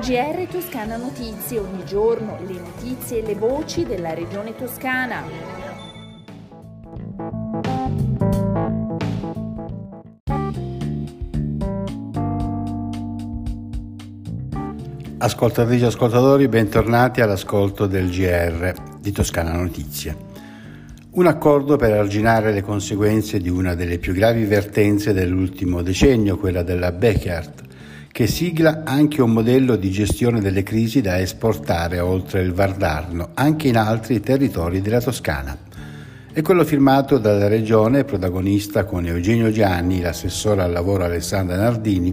GR Toscana Notizie, ogni giorno le notizie e le voci della regione toscana. Ascoltatrici e ascoltatori, bentornati all'ascolto del GR di Toscana Notizie. Un accordo per arginare le conseguenze di una delle più gravi vertenze dell'ultimo decennio, quella della Beckert, che sigla anche un modello di gestione delle crisi da esportare oltre il Vardarno, anche in altri territori della Toscana. È quello firmato dalla Regione, protagonista con Eugenio Gianni, l'assessore al lavoro Alessandra Nardini,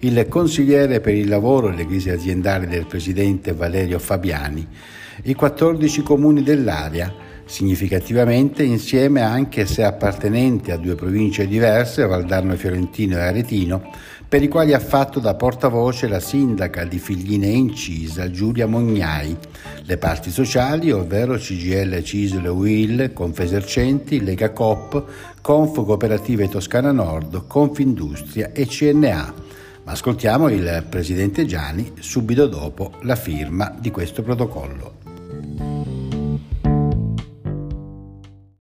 il consigliere per il lavoro e le crisi aziendali del presidente Valerio Fabiani, i 14 comuni dell'area, significativamente insieme anche se appartenenti a due province diverse, Valdarno Fiorentino e Aretino, per i quali ha fatto da portavoce la sindaca di Figline Incisa, Giulia Mognai, le parti sociali, ovvero CGL Cisole Will, Confesercenti, Lega Coop, Conf Cooperative Toscana Nord, Confindustria e CNA. Ma ascoltiamo il presidente Gianni subito dopo la firma di questo protocollo.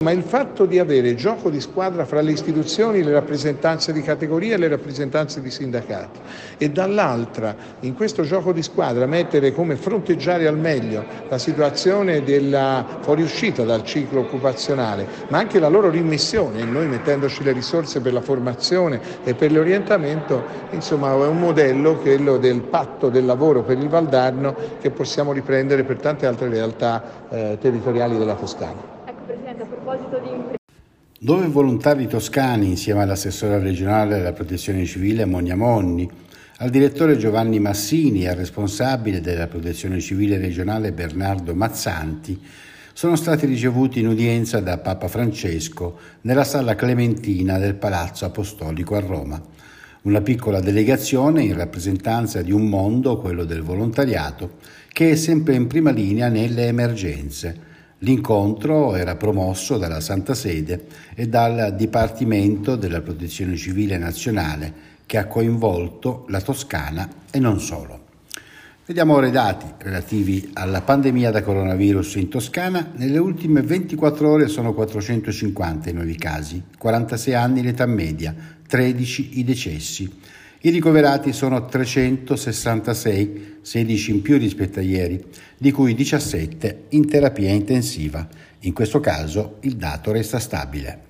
Ma il fatto di avere gioco di squadra fra le istituzioni, le rappresentanze di categoria e le rappresentanze di sindacati e dall'altra in questo gioco di squadra mettere come fronteggiare al meglio la situazione della fuoriuscita dal ciclo occupazionale, ma anche la loro rimmissione, noi mettendoci le risorse per la formazione e per l'orientamento, insomma è un modello, quello del patto del lavoro per il Valdarno, che possiamo riprendere per tante altre realtà eh, territoriali della Toscana proposito di dove volontari toscani, insieme all'assessore regionale della protezione civile Monia Monni, al direttore Giovanni Massini e al responsabile della protezione civile regionale Bernardo Mazzanti, sono stati ricevuti in udienza da Papa Francesco nella sala Clementina del Palazzo Apostolico a Roma. Una piccola delegazione in rappresentanza di un mondo, quello del volontariato, che è sempre in prima linea nelle emergenze L'incontro era promosso dalla Santa Sede e dal Dipartimento della Protezione Civile Nazionale che ha coinvolto la Toscana e non solo. Vediamo ora i dati relativi alla pandemia da coronavirus in Toscana. Nelle ultime 24 ore sono 450 i nuovi casi, 46 anni l'età media, 13 i decessi. I ricoverati sono 366, 16 in più rispetto a ieri, di cui 17 in terapia intensiva. In questo caso il dato resta stabile.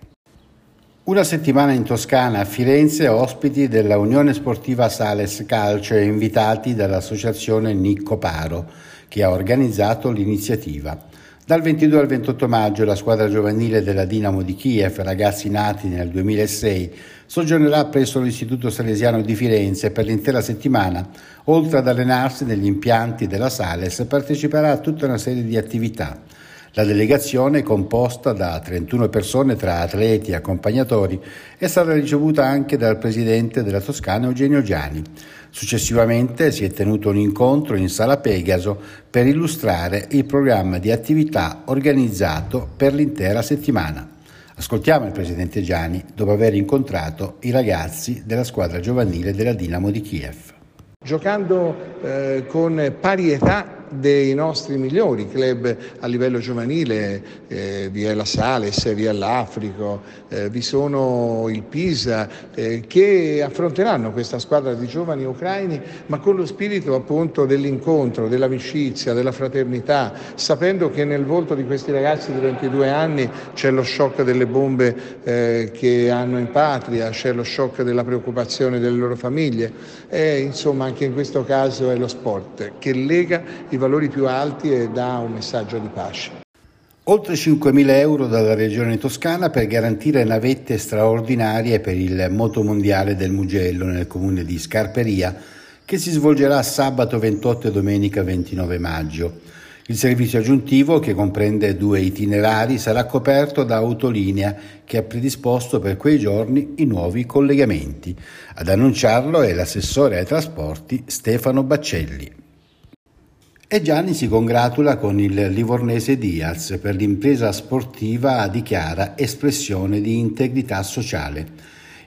Una settimana in Toscana, a Firenze, ospiti della Unione Sportiva Sales Calcio e invitati dall'associazione Nicco Paro, che ha organizzato l'iniziativa. Dal 22 al 28 maggio la squadra giovanile della Dinamo di Kiev, ragazzi nati nel 2006, soggiornerà presso l'Istituto Salesiano di Firenze per l'intera settimana. Oltre ad allenarsi negli impianti della Sales, parteciperà a tutta una serie di attività. La delegazione, composta da 31 persone tra atleti e accompagnatori, è stata ricevuta anche dal presidente della Toscana Eugenio Giani. Successivamente si è tenuto un incontro in Sala Pegaso per illustrare il programma di attività organizzato per l'intera settimana. Ascoltiamo il presidente Gianni dopo aver incontrato i ragazzi della squadra giovanile della Dinamo di Kiev. Giocando eh, con pari età dei nostri migliori club a livello giovanile, eh, vi è la Sales, vi è l'Africo, eh, vi sono il Pisa, eh, che affronteranno questa squadra di giovani ucraini, ma con lo spirito appunto dell'incontro, dell'amicizia, della fraternità, sapendo che nel volto di questi ragazzi di 22 anni c'è lo shock delle bombe eh, che hanno in patria, c'è lo shock della preoccupazione delle loro famiglie e insomma anche in questo caso è lo sport che lega i i valori più alti e dà un messaggio di pace. Oltre 5.000 euro dalla Regione Toscana per garantire navette straordinarie per il motomondiale del Mugello nel comune di Scarperia che si svolgerà sabato 28 e domenica 29 maggio. Il servizio aggiuntivo, che comprende due itinerari, sarà coperto da Autolinea, che ha predisposto per quei giorni i nuovi collegamenti. Ad annunciarlo è l'assessore ai trasporti Stefano Baccelli. E Gianni si congratula con il livornese Diaz per l'impresa sportiva dichiara espressione di integrità sociale.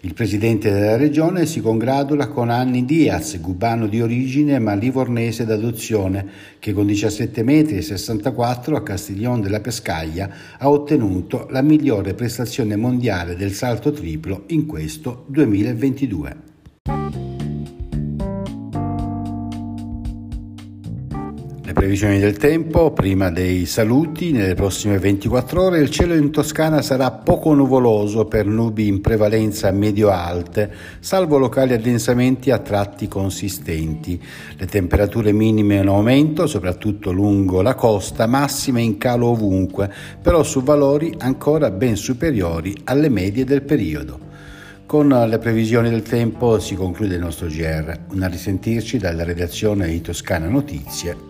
Il presidente della regione si congratula con Anni Diaz, cubano di origine ma livornese d'adozione, che con 17 metri e 64 a Castiglione della Pescaglia ha ottenuto la migliore prestazione mondiale del salto triplo in questo 2022. Le previsioni del tempo, prima dei saluti, nelle prossime 24 ore il cielo in Toscana sarà poco nuvoloso per nubi in prevalenza medio-alte, salvo locali addensamenti a tratti consistenti. Le temperature minime in aumento, soprattutto lungo la costa, massime in calo ovunque, però su valori ancora ben superiori alle medie del periodo. Con le previsioni del tempo si conclude il nostro GR. Una risentirci dalla redazione di Toscana Notizie